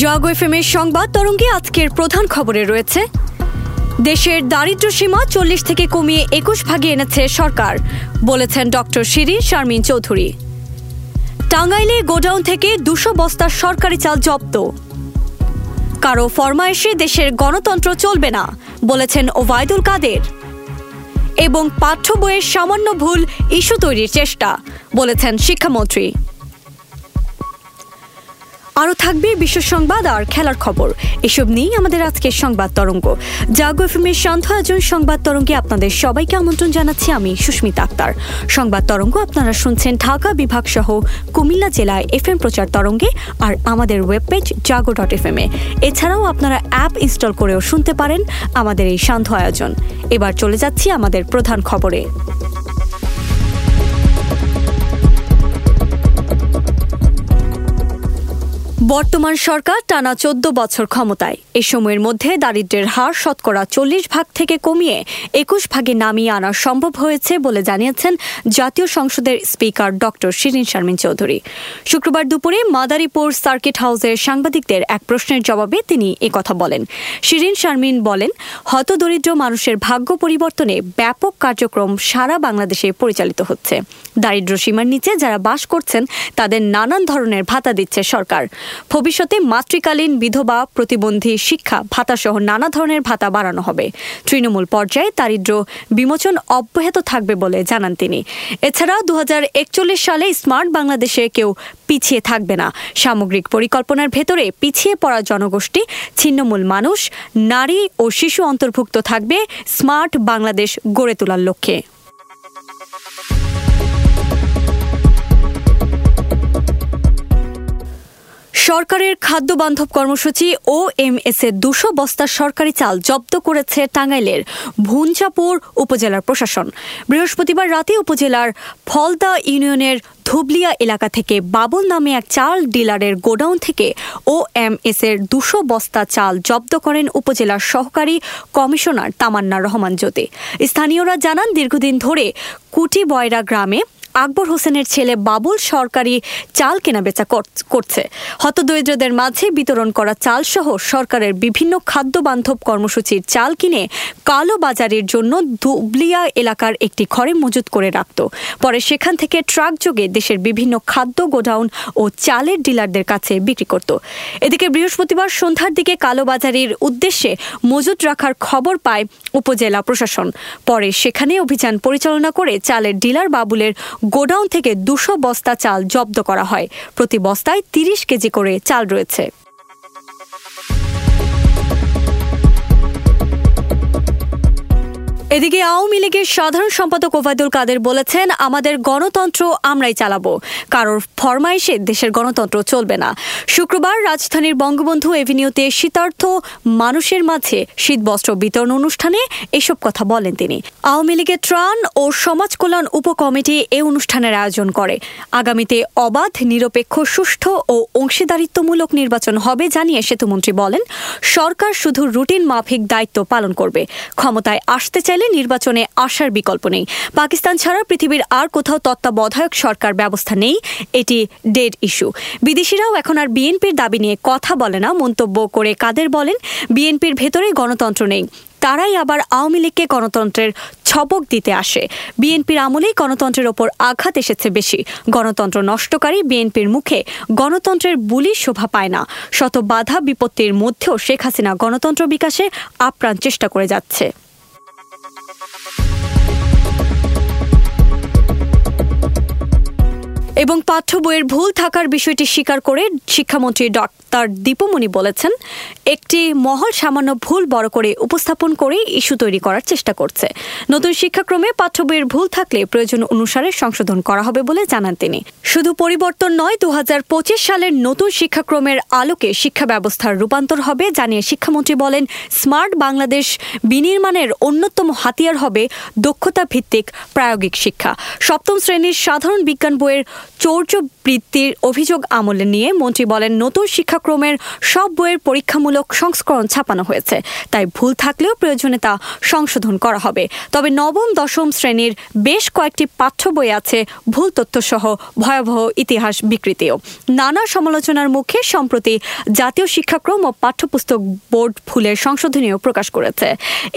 জাগো এফএমের সংবাদ তরঙ্গে আজকের প্রধান খবরে রয়েছে। দেশের দারিদ্র সীমা চল্লিশ থেকে কমিয়ে একুশ ভাগে এনেছে সরকার, বলেছেন ডক্টর শিরিন শারমিন চৌধুরী। টাঙ্গাইলে গোডাউন থেকে দুশো বস্তা সরকারি চাল জব্দ। কারও ফরমায়েশে দেশের গণতন্ত্র চলবে না, বলেছেন ওবায়দুল কাদের। এবং পাঠ্য বইয়ের সামান্য ভুল ইস্যু তৈরির চেষ্টা, বলেছেন শিক্ষামন্ত্রী। আরও থাকবে বিশ্ব সংবাদ আর খেলার খবর। এসব নিয়েই আমাদের আজকের সংবাদ তরঙ্গ। জাগো এফএমের শান্ত আয়োজন সংবাদ তরঙ্গে আপনাদের সবাইকে আমন্ত্রণ জানাচ্ছি আমি সুস্মিতা আক্তার। সংবাদ তরঙ্গ আপনারা শুনছেন ঢাকা বিভাগ সহ কুমিল্লা জেলায় এফএম প্রচার তরঙ্গে আর আমাদের web page Jago dot FM এ। এছাড়াও আপনারা অ্যাপ ইনস্টল করেও শুনতে পারেন আমাদের এই শান্ত আয়োজন। এবার চলে যাচ্ছি আমাদের প্রধান খবরে। বর্তমান সরকার টানা চোদ্দ বছর ক্ষমতায়। এ সময়ের মধ্যে দারিদ্র্যের হার শতকরা চল্লিশ ভাগ থেকে কমিয়ে একুশ ভাগে নামিয়ে আনা সম্ভব হয়েছে বলে জানিয়েছেন জাতীয় সংসদের স্পিকার ডক্টর শিরিন শারমিন চৌধুরী। শুক্রবার দুপুরে মাদারীপুর সার্কিট হাউসের সাংবাদিকদের এক প্রশ্নের জবাবে তিনি কথা বলেন। শিরিন শারমিন বলেন হতদরিদ্র মানুষের ভাগ্য পরিবর্তনে ব্যাপক কার্যক্রম সারা বাংলাদেশে পরিচালিত হচ্ছে। দারিদ্র সীমার নিচে যারা বাস করছেন, তাদের নানান ধরনের ভাতা দিচ্ছে সরকার। ভবিষ্যতে মাতৃকালীন বিধবা, প্রতিবন্ধী, শিক্ষা, ভাতাসহ নানা ধরনের ভাতা বাড়ানো হবে। তৃণমূল পর্যায়ে দারিদ্র বিমোচন অব্যাহত থাকবে বলে জানান তিনি। এছাড়া দু হাজার একচল্লিশ সালে স্মার্ট বাংলাদেশে কেউ পিছিয়ে থাকবে না। সামগ্রিক পরিকল্পনার ভেতরে পিছিয়ে পড়া জনগোষ্ঠী, ছিন্নমূল মানুষ, নারী ও শিশু অন্তর্ভুক্ত থাকবে স্মার্ট বাংলাদেশ গড়ে তোলার লক্ষ্যে। সরকারের খাদ্য বান্ধব কর্মসূচি ও এম এস এ দুশো বস্তা সরকারি চাল জব্দ করেছে টাঙ্গাইলের ভুঞ্চাপুর উপজেলার প্রশাসন। বৃহস্পতিবার রাতে উপজেলার ফলদা ইউনিয়নের ধুবলিয়া এলাকা থেকে বাবুল নামে এক চাল ডিলারের গোডাউন থেকে ও এম এস এর দুশো বস্তা চাল জব্দ করেন উপজেলার সহকারী কমিশনার তামান্না রহমান জ্যোতি। স্থানীয়রা জানান, দীর্ঘদিন ধরে কুটি বয়রা গ্রামে আকবর হোসেনের ছেলে বাবুল সরকারি চাল কেনাবেচা করছে। হতদরিদ্রদের মাঝে বিতরণ করা চাল সহ সরকারের বিভিন্ন খাদ্য বান্ধব কর্মসূচির চাল কিনে কালো বাজারের জন্য দুবলিয়া এলাকার একটি ঘরে মজুত করে রাখত। পরে সেখান থেকে ট্রাক যোগে দেশের বিভিন্ন খাদ্য গোডাউন ও চালের ডিলারদের কাছে বিক্রি করত। এদিকে বৃহস্পতিবার সন্ধ্যার দিকে কালোবাজারির উদ্দেশ্যে মজুত রাখার খবর পায় উপজেলা প্রশাসন। পরে সেখানে অভিযান পরিচালনা করে চালের ডিলার বাবুলের গোডাউন থেকে দুশো বস্তা চাল জব্দ করা হয়। প্রতি বস্তায় তিরিশ কেজি করে চাল রয়েছে। এদিকে আওয়ামী লীগের সাধারণ সম্পাদক ওবায়দুল কাদের বলেছেন, আমাদের গণতন্ত্র আমরাই চালাবো। কারোর ফরমাইশে দেশের গণতন্ত্র চলবে না। শুক্রবার রাজধানীর বঙ্গবন্ধু এভিনিউতে শীতার্থ মানুষের মাঝে শীতবস্ত্র বিতরণ অনুষ্ঠানে এসব কথা বলেন তিনি। আওয়ামী লীগের ত্রাণ ও সমাজ কল্যাণ উপকমিটি এ অনুষ্ঠানের আয়োজন করে। আগামীতে অবাধ, নিরপেক্ষ, সুষ্ঠু ও অংশীদারিত্বমূলক নির্বাচন হবে জানিয়ে সেতুমন্ত্রী বলেন, সরকার শুধু রুটিন মাফিক দায়িত্ব পালন করবে। ক্ষমতায় আসতে চাইলে নির্বাচনে আসার বিকল্প নেই। পাকিস্তান ছাড়া পৃথিবীর আর কোথাও তত্ত্বাবধায়ক সরকার ব্যবস্থা নেই, এটি ডেড ইস্যু। বিদেশিরাও এখন আর বিএনপির দাবি নিয়ে কথা বলে না, মন্তব্য করে কাদের বলেন, বিএনপির ভেতরে গণতন্ত্র নেই। তারাই আবার আওয়ামী লীগকে গণতন্ত্রের ছবক দিতে আসে। বিএনপির আমলেই গণতন্ত্রের ওপর আঘাত এসেছে বেশি। গণতন্ত্র নষ্টকারী বিএনপির মুখে গণতন্ত্রের বুলি শোভা পায় না। শত বাধা বিপত্তির মধ্যেও শেখ হাসিনা গণতন্ত্র বিকাশে আপ্রাণ চেষ্টা করে যাচ্ছে। এবং পাঠ্য বইয়ের ভুল থাকার বিষয়টি স্বীকার করে শিক্ষামন্ত্রী ডক্টর দীপমণি বলেছেন, একটি মহল সামান্য ভুল বড় করে উপস্থাপন করে ইস্যু তৈরি করার চেষ্টা করছে। নতুন শিক্ষাক্রমে পাঠ্য বইয়ের ভুল থাকলে প্রয়োজন অনুসারে সংশোধন করা হবে বলে জানান তিনি। শুধু পরিবর্তন নয় দু সালের নতুন শিক্ষাক্রমের আলোকে শিক্ষা ব্যবস্থার রূপান্তর হবে জানিয়ে শিক্ষামন্ত্রী বলেন, স্মার্ট বাংলাদেশ বিনির্মাণের অন্যতম হাতিয়ার হবে দক্ষতা ভিত্তিক প্রায়োগিক শিক্ষা। সপ্তম শ্রেণির সাধারণ বিজ্ঞান বইয়ের चोर जो বৃত্তির অভিযোগ আমলে নিয়ে মন্ত্রী বলেন, নতুন শিক্ষাক্রমের সব বইয়ের পরীক্ষামূলক সংস্করণ ছাপানো হয়েছে। তাই ভুল থাকলেও প্রয়োজনে তা সংশোধন করা হবে। তবে নবম, দশম শ্রেণির বেশ কয়েকটি পাঠ্য বই আছে ভুল তথ্যসহ ভয়াবহ ইতিহাস বিকৃতিও। নানা সমালোচনার মুখে সম্প্রতি জাতীয় শিক্ষাক্রম ও পাঠ্যপুস্তক বোর্ড ভুলের সংশোধনীও প্রকাশ করেছে।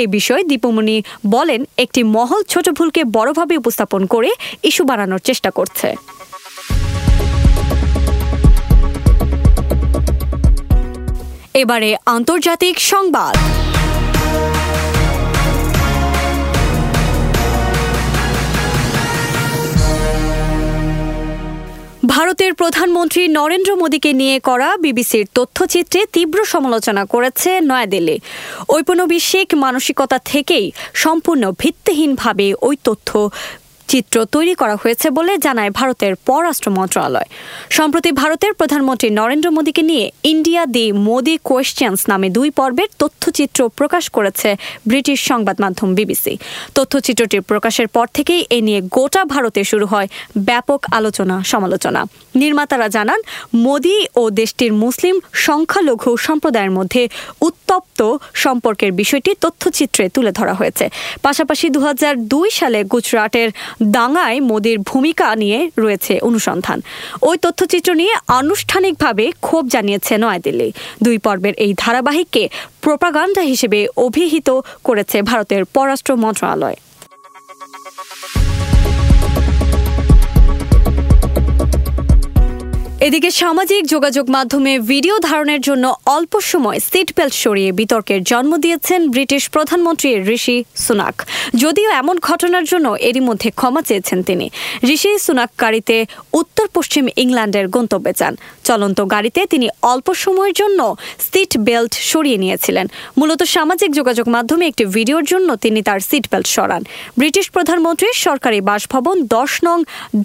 এই বিষয়ে দীপমণি বলেন, একটি মহল ছোট ভুলকে বড়ভাবে উপস্থাপন করে ইস্যু বানানোর চেষ্টা করছে। এবারে আন্তর্জাতিক সংবাদ। ভারতের প্রধানমন্ত্রী নরেন্দ্র মোদীকে নিয়ে করা বিবিসির তথ্যচিত্রে তীব্র সমালোচনা করেছে নয়াদিল্লি। ঔপনিবেশিক মানসিকতা থেকেই সম্পূর্ণ ভিত্তিহীনভাবে ওই তথ্য চিত্র তৈরি করা হয়েছে বলে জানায় ভারতের পররাষ্ট্র মন্ত্রণালয়। সম্প্রতি ভারতের প্রধানমন্ত্রী নরেন্দ্র মোদীকে নিয়ে ইন্ডিয়া দি মোদি কোয়েশ্চেন্স নামে দুই পর্বের তথ্যচিত্র প্রকাশ করেছে ব্রিটিশ সংবাদ মাধ্যম বিবিসি। তথ্যচিত্রটির প্রকাশের পর থেকেই এ নিয়ে গোটা ভারতে শুরু হয় ব্যাপক আলোচনা সমালোচনা। নির্মাতারা জানান, মোদি ও দেশটির মুসলিম সংখ্যালঘু সম্প্রদায়ের মধ্যে উত্তপ্ত সম্পর্কের বিষয়টি তথ্যচিত্রে তুলে ধরা হয়েছে। পাশাপাশি দু হাজার দুই সালে গুজরাটের দাঙ্গায় মোদির ভূমিকা নিয়ে রয়েছে অনুসন্ধান। ওই তথ্যচিত্র নিয়ে আনুষ্ঠানিকভাবে ক্ষোভ জানিয়েছে নয়াদিল্লি। দুই পর্বের এই ধারাবাহিককে প্রোপাগান্ডা হিসেবে অভিহিত করেছে ভারতের পররাষ্ট্র মন্ত্রণালয়। এদিকে সামাজিক যোগাযোগ মাধ্যমে ভিডিও ধারণের জন্য অল্প সময় সিট বেল্ট সরিয়ে বিতর্কের জন্ম দিয়েছেন ব্রিটিশ প্রধানমন্ত্রী ঋষি সুনাক। যদিও এমন ঘটনার জন্য এরই মধ্যে ক্ষমা চেয়েছেন তিনি। ঋষি সুনাক গাড়িতে উত্তর পশ্চিম ইংল্যান্ডের গন্তব্যে যান। চলন্ত গাড়িতে তিনি অল্প সময়ের জন্য সিট বেল্ট সরিয়ে নিয়েছিলেন। মূলত সামাজিক যোগাযোগ মাধ্যমে একটি ভিডিওর জন্য তিনি তার সিট বেল্ট সরান। ব্রিটিশ প্রধানমন্ত্রীর সরকারি বাসভবন দশ নং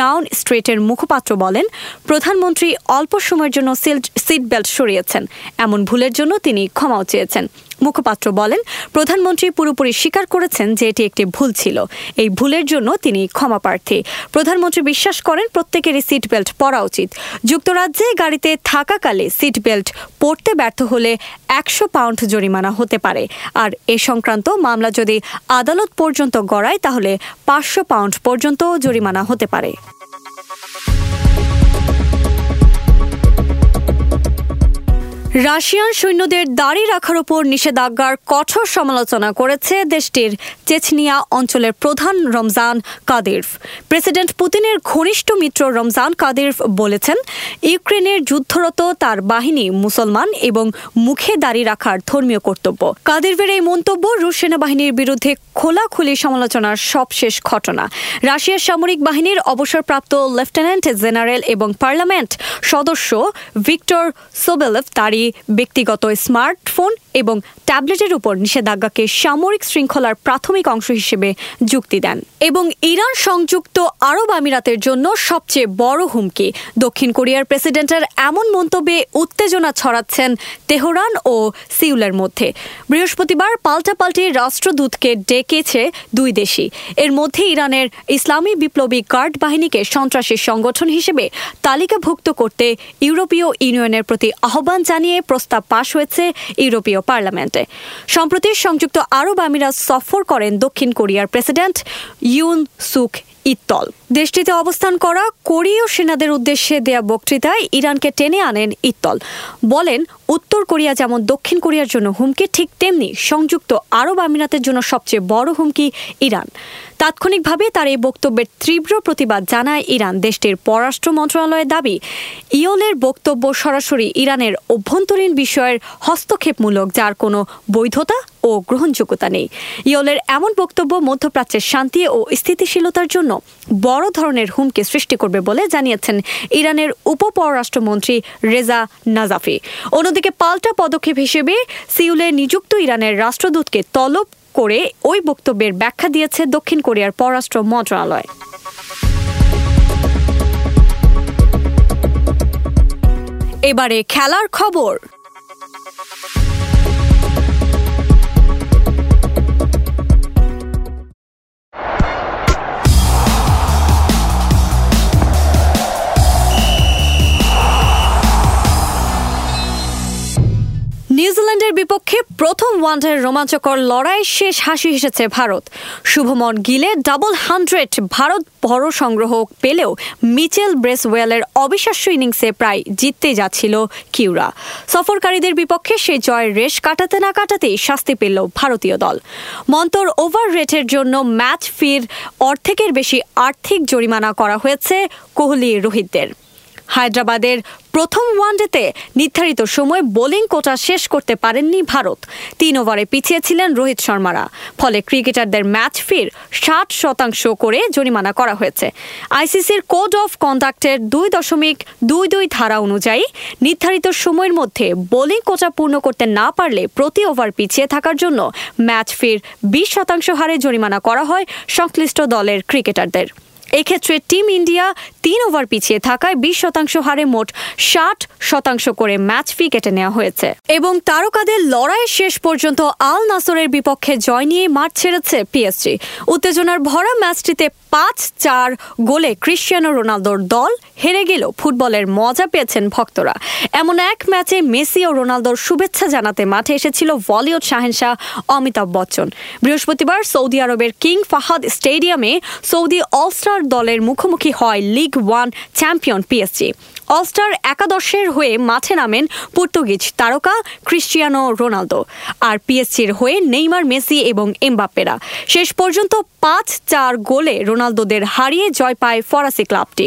ডাউন স্ট্রিটের মুখপাত্র বলেন, প্রধানমন্ত্রী মন্ত্রী অল্প সময়ের জন্য সিট বেল্ট সরিয়েছেন। এমন ভুলের জন্য তিনি ক্ষমাও চেয়েছেন। মুখপাত্র বলেন, প্রধানমন্ত্রী পুরোপুরি স্বীকার করেছেন যে এটি একটি ভুল ছিল। এই ভুলের জন্য তিনি ক্ষমা প্রার্থী। প্রধানমন্ত্রী বিশ্বাস করেন, প্রত্যেকেরই সিট বেল্ট পরা উচিত। যুক্তরাজ্যে গাড়িতে থাকাকালে সিট বেল্ট পড়তে ব্যর্থ হলে একশো পাউন্ড জরিমানা হতে পারে। আর এ সংক্রান্ত মামলা যদি আদালত পর্যন্ত গড়ায়, তাহলে পাঁচশো পাউন্ড পর্যন্ত জরিমানা হতে পারে। রাশিয়ান সৈন্যদের দাড়ি রাখার উপর নিষেধাজ্ঞার কঠোর সমালোচনা করেছে দেশটির চেচনিয়া অঞ্চলের প্রধান রমজান কাদিরফ প্রেসিডেন্ট পুতিনের ঘনিষ্ঠ মিত্র রমজান কাদিরফ বলেছেন, ইউক্রেনের যুদ্ধরত তার বাহিনী মুসলমান এবং মুখে দাড়ি রাখার ধর্মীয় কর্তব্য। কাদিরফের এই মন্তব্য রুশ সেনাবাহিনীর বিরুদ্ধে খোলাখুলি সমালোচনার সবশেষ ঘটনা। রাশিয়ার সামরিক বাহিনীর অবসরপ্রাপ্ত লেফটেন্যান্ট জেনারেল এবং পার্লামেন্ট সদস্য ভিক্টর সোবেলভ সোবেলেভ ব্যক্তিগত স্মার্টফোন এবং ট্যাবলেটের উপর নিষেধাজ্ঞাকে সামরিক শৃঙ্খলার প্রাথমিক অংশ হিসেবে যুক্তি দেন এবং ইরান সংযুক্ত আরব আমিরাতের জন্য সবচেয়ে বড় হুমকি। দক্ষিণ কোরিয়ার প্রেসিডেন্টের এমন মন্তব্যে উত্তেজনা ছড়াচ্ছেন তেহরান ও সিউলের মধ্যে। বৃহস্পতিবার পাল্টাপাল্টি রাষ্ট্রদূতকে ডেকেছে দুই দেশই। এর মধ্যে ইরানের ইসলামী বিপ্লবী গার্ড বাহিনীকে সন্ত্রাসী সংগঠন হিসেবে তালিকাভুক্ত করতে ইউরোপীয় ইউনিয়নের প্রতি আহ্বান জানিয়ে প্রস্তাব পাশ হয়েছে ইউরোপীয় পার্লামেন্টে। সম্প্রতি সংযুক্ত আরব আমিরাত সফর করেন দক্ষিণ কোরিয়ার প্রেসিডেন্ট ইউন সুক ইত্তল। দেশটিতে অবস্থান করা কোরীয় সেনাদের উদ্দেশ্যে দেয়া বক্তৃতায় ইরানকে টেনে আনেন ইত্তল। বলেন, উত্তর কোরিয়া যেমন দক্ষিণ কোরিয়ার জন্য হুমকি, ঠিক তেমনি সংযুক্ত আরব আমিরাতের জন্য সবচেয়ে বড় হুমকি ইরান। তাৎক্ষণিকভাবে তার এই বক্তব্যের তীব্র প্রতিবাদ জানায় ইরান। দেশটির পররাষ্ট্র মন্ত্রণালয়ের দাবি, ইয়লের বক্তব্য সরাসরি ইরানের অভ্যন্তরীণ বিষয়ের হস্তক্ষেপমূলক, যার কোনো বৈধতা ও গ্রহণযোগ্যতা নেই। ইয়লের এমন বক্তব্য মধ্যপ্রাচ্যের শান্তি ও স্থিতিশীলতার জন্য বড় ধরনের হুমকি সৃষ্টি করবে বলে জানিয়েছেন ইরানের উপপররাষ্ট্রমন্ত্রী রেজা নাজাফি। অন্যদিকে পাল্টা পদক্ষেপ হিসেবে সিউলে নিযুক্ত ইরানের রাষ্ট্রদূতকে তলব করে ওই বক্তব্যের ব্যাখ্যা দিয়েছে দক্ষিণ কোরিয়ার পররাষ্ট্র মন্ত্রণালয়। এবারে খেলার খবর। ইংল্যান্ডের বিপক্ষে প্রথম ওয়ানডের রোমাঞ্চকর লড়াই শেষ হাসি হেসেছে ভারত। শুভমন গিলে ডাবল হান্ড্রেড ভারত বড় সংগ্রহ পেলেও মিচেল ব্রেসওয়েলের অবিশ্বাস্য ইনিংসে প্রায় জিততে যাচ্ছিল কিউরা। সফরকারীদের বিপক্ষে সেই জয়ের রেশ কাটাতে না কাটাতেই শাস্তি পেল ভারতীয় দল। মন্তর ওভার রেটের জন্য ম্যাচ ফির অর্ধেকের বেশি আর্থিক জরিমানা করা হয়েছে কোহলি রোহিতদের। হায়দ্রাবাদের প্রথম ওয়ানডেতে নির্ধারিত সময় বোলিং কোটা শেষ করতে পারেননি ভারত। তিন ওভারে পিছিয়ে ছিলেন রোহিত শর্মারা। ফলে ক্রিকেটারদের ম্যাচ ফির ষাট শতাংশ করে জরিমানা করা হয়েছে। আইসিসির কোড অফ কন্ডাক্টের দুই দশমিক দুই দুই ধারা অনুযায়ী নির্ধারিত সময়ের মধ্যে বোলিং কোটা পূর্ণ করতে না পারলে প্রতি ওভার পিছিয়ে থাকার জন্য ম্যাচ ফির বিশ শতাংশ হারে জরিমানা করা হয় সংশ্লিষ্ট দলের ক্রিকেটারদের। এক্ষেত্রে টিম ইন্ডিয়া তিন ওভার পিছিয়ে থাকায় বিশ শতাংশ হারে মোট ষাট শতাংশ করে ম্যাচ ফি কেটে নেওয়া হয়েছে। এবং তারকাদের লড়াইয়ের শেষ পর্যন্ত আল নাসরের বিপক্ষে জয় নিয়ে মাঠ ছেড়েছে পিএসজি। উত্তেজনার ভরা ম্যাচটিতে পাঁচ চার গোলে ক্রিশ্চিয়ানো রোনালদোর দল হেরে গেলেও ফুটবলের মজা পেয়েছেন ভক্তরা। এমন এক ম্যাচে মেসি ও রোনালদোর শুভেচ্ছা জানাতে মাঠে এসেছিল বলিউড শাহেনশাহ অমিতাভ বচ্চন। বৃহস্পতিবার সৌদি আরবের কিং ফাহাদ স্টেডিয়ামে সৌদি অলস্টার দলের মুখোমুখি হয় league one champion PSG all star একাদশের হয়ে মাঠে নামেন পর্তুগিজ তারকা ক্রিশ্চিয়ানো রোনালদো আর পিএসজির হয়ে নেইমার, মেসি এবং এমবাপ্পেরা। শেষ পর্যন্ত পাঁচ চার গোলে রোনালদোদের হারিয়ে জয় পায় ফরাসি ক্লাবটি।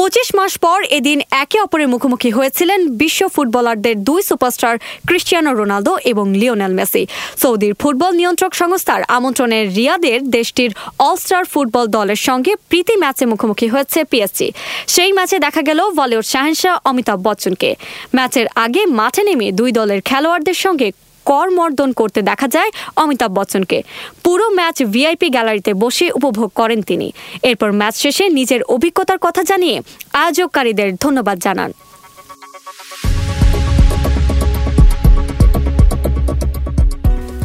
পঁচিশ মাস পর এদিন একে অপরের মুখোমুখি হয়েছিলেন বিশ্ব ফুটবলারদের দুই সুপারস্টার ক্রিশ্চিয়ানো রোনালদো এবং লিওনেল মেসি। সৌদির ফুটবল নিয়ন্ত্রক সংস্থার আমন্ত্রণের রিয়াদের দেশটির অলস্টার ফুটবল দলের সঙ্গে প্রীতি ম্যাচে মুখোমুখি হয়েছে পিএসজি সেই ম্যাচে দেখা গেল বলিউড শাহেনশাহ অমিতাভ বচ্চনকে। ম্যাচের আগে মাঠে নেমে দুই দলের খেলোয়াড়দের সঙ্গে করমর্দন করতে দেখা যায় অমিতাভ বচ্চনকে। পুরো ম্যাচ ভিআইপি গ্যালারিতে বসে উপভোগ করেন তিনি। এরপর ম্যাচ শেষে নিজের অভিজ্ঞতার কথা জানিয়ে আয়োজককারীদের ধন্যবাদ জানান।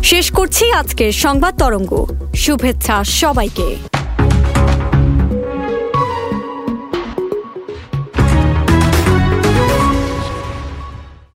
শেষ করছি আজকের সংবাদ তরঙ্গ। শুভেচ্ছা সবাইকে।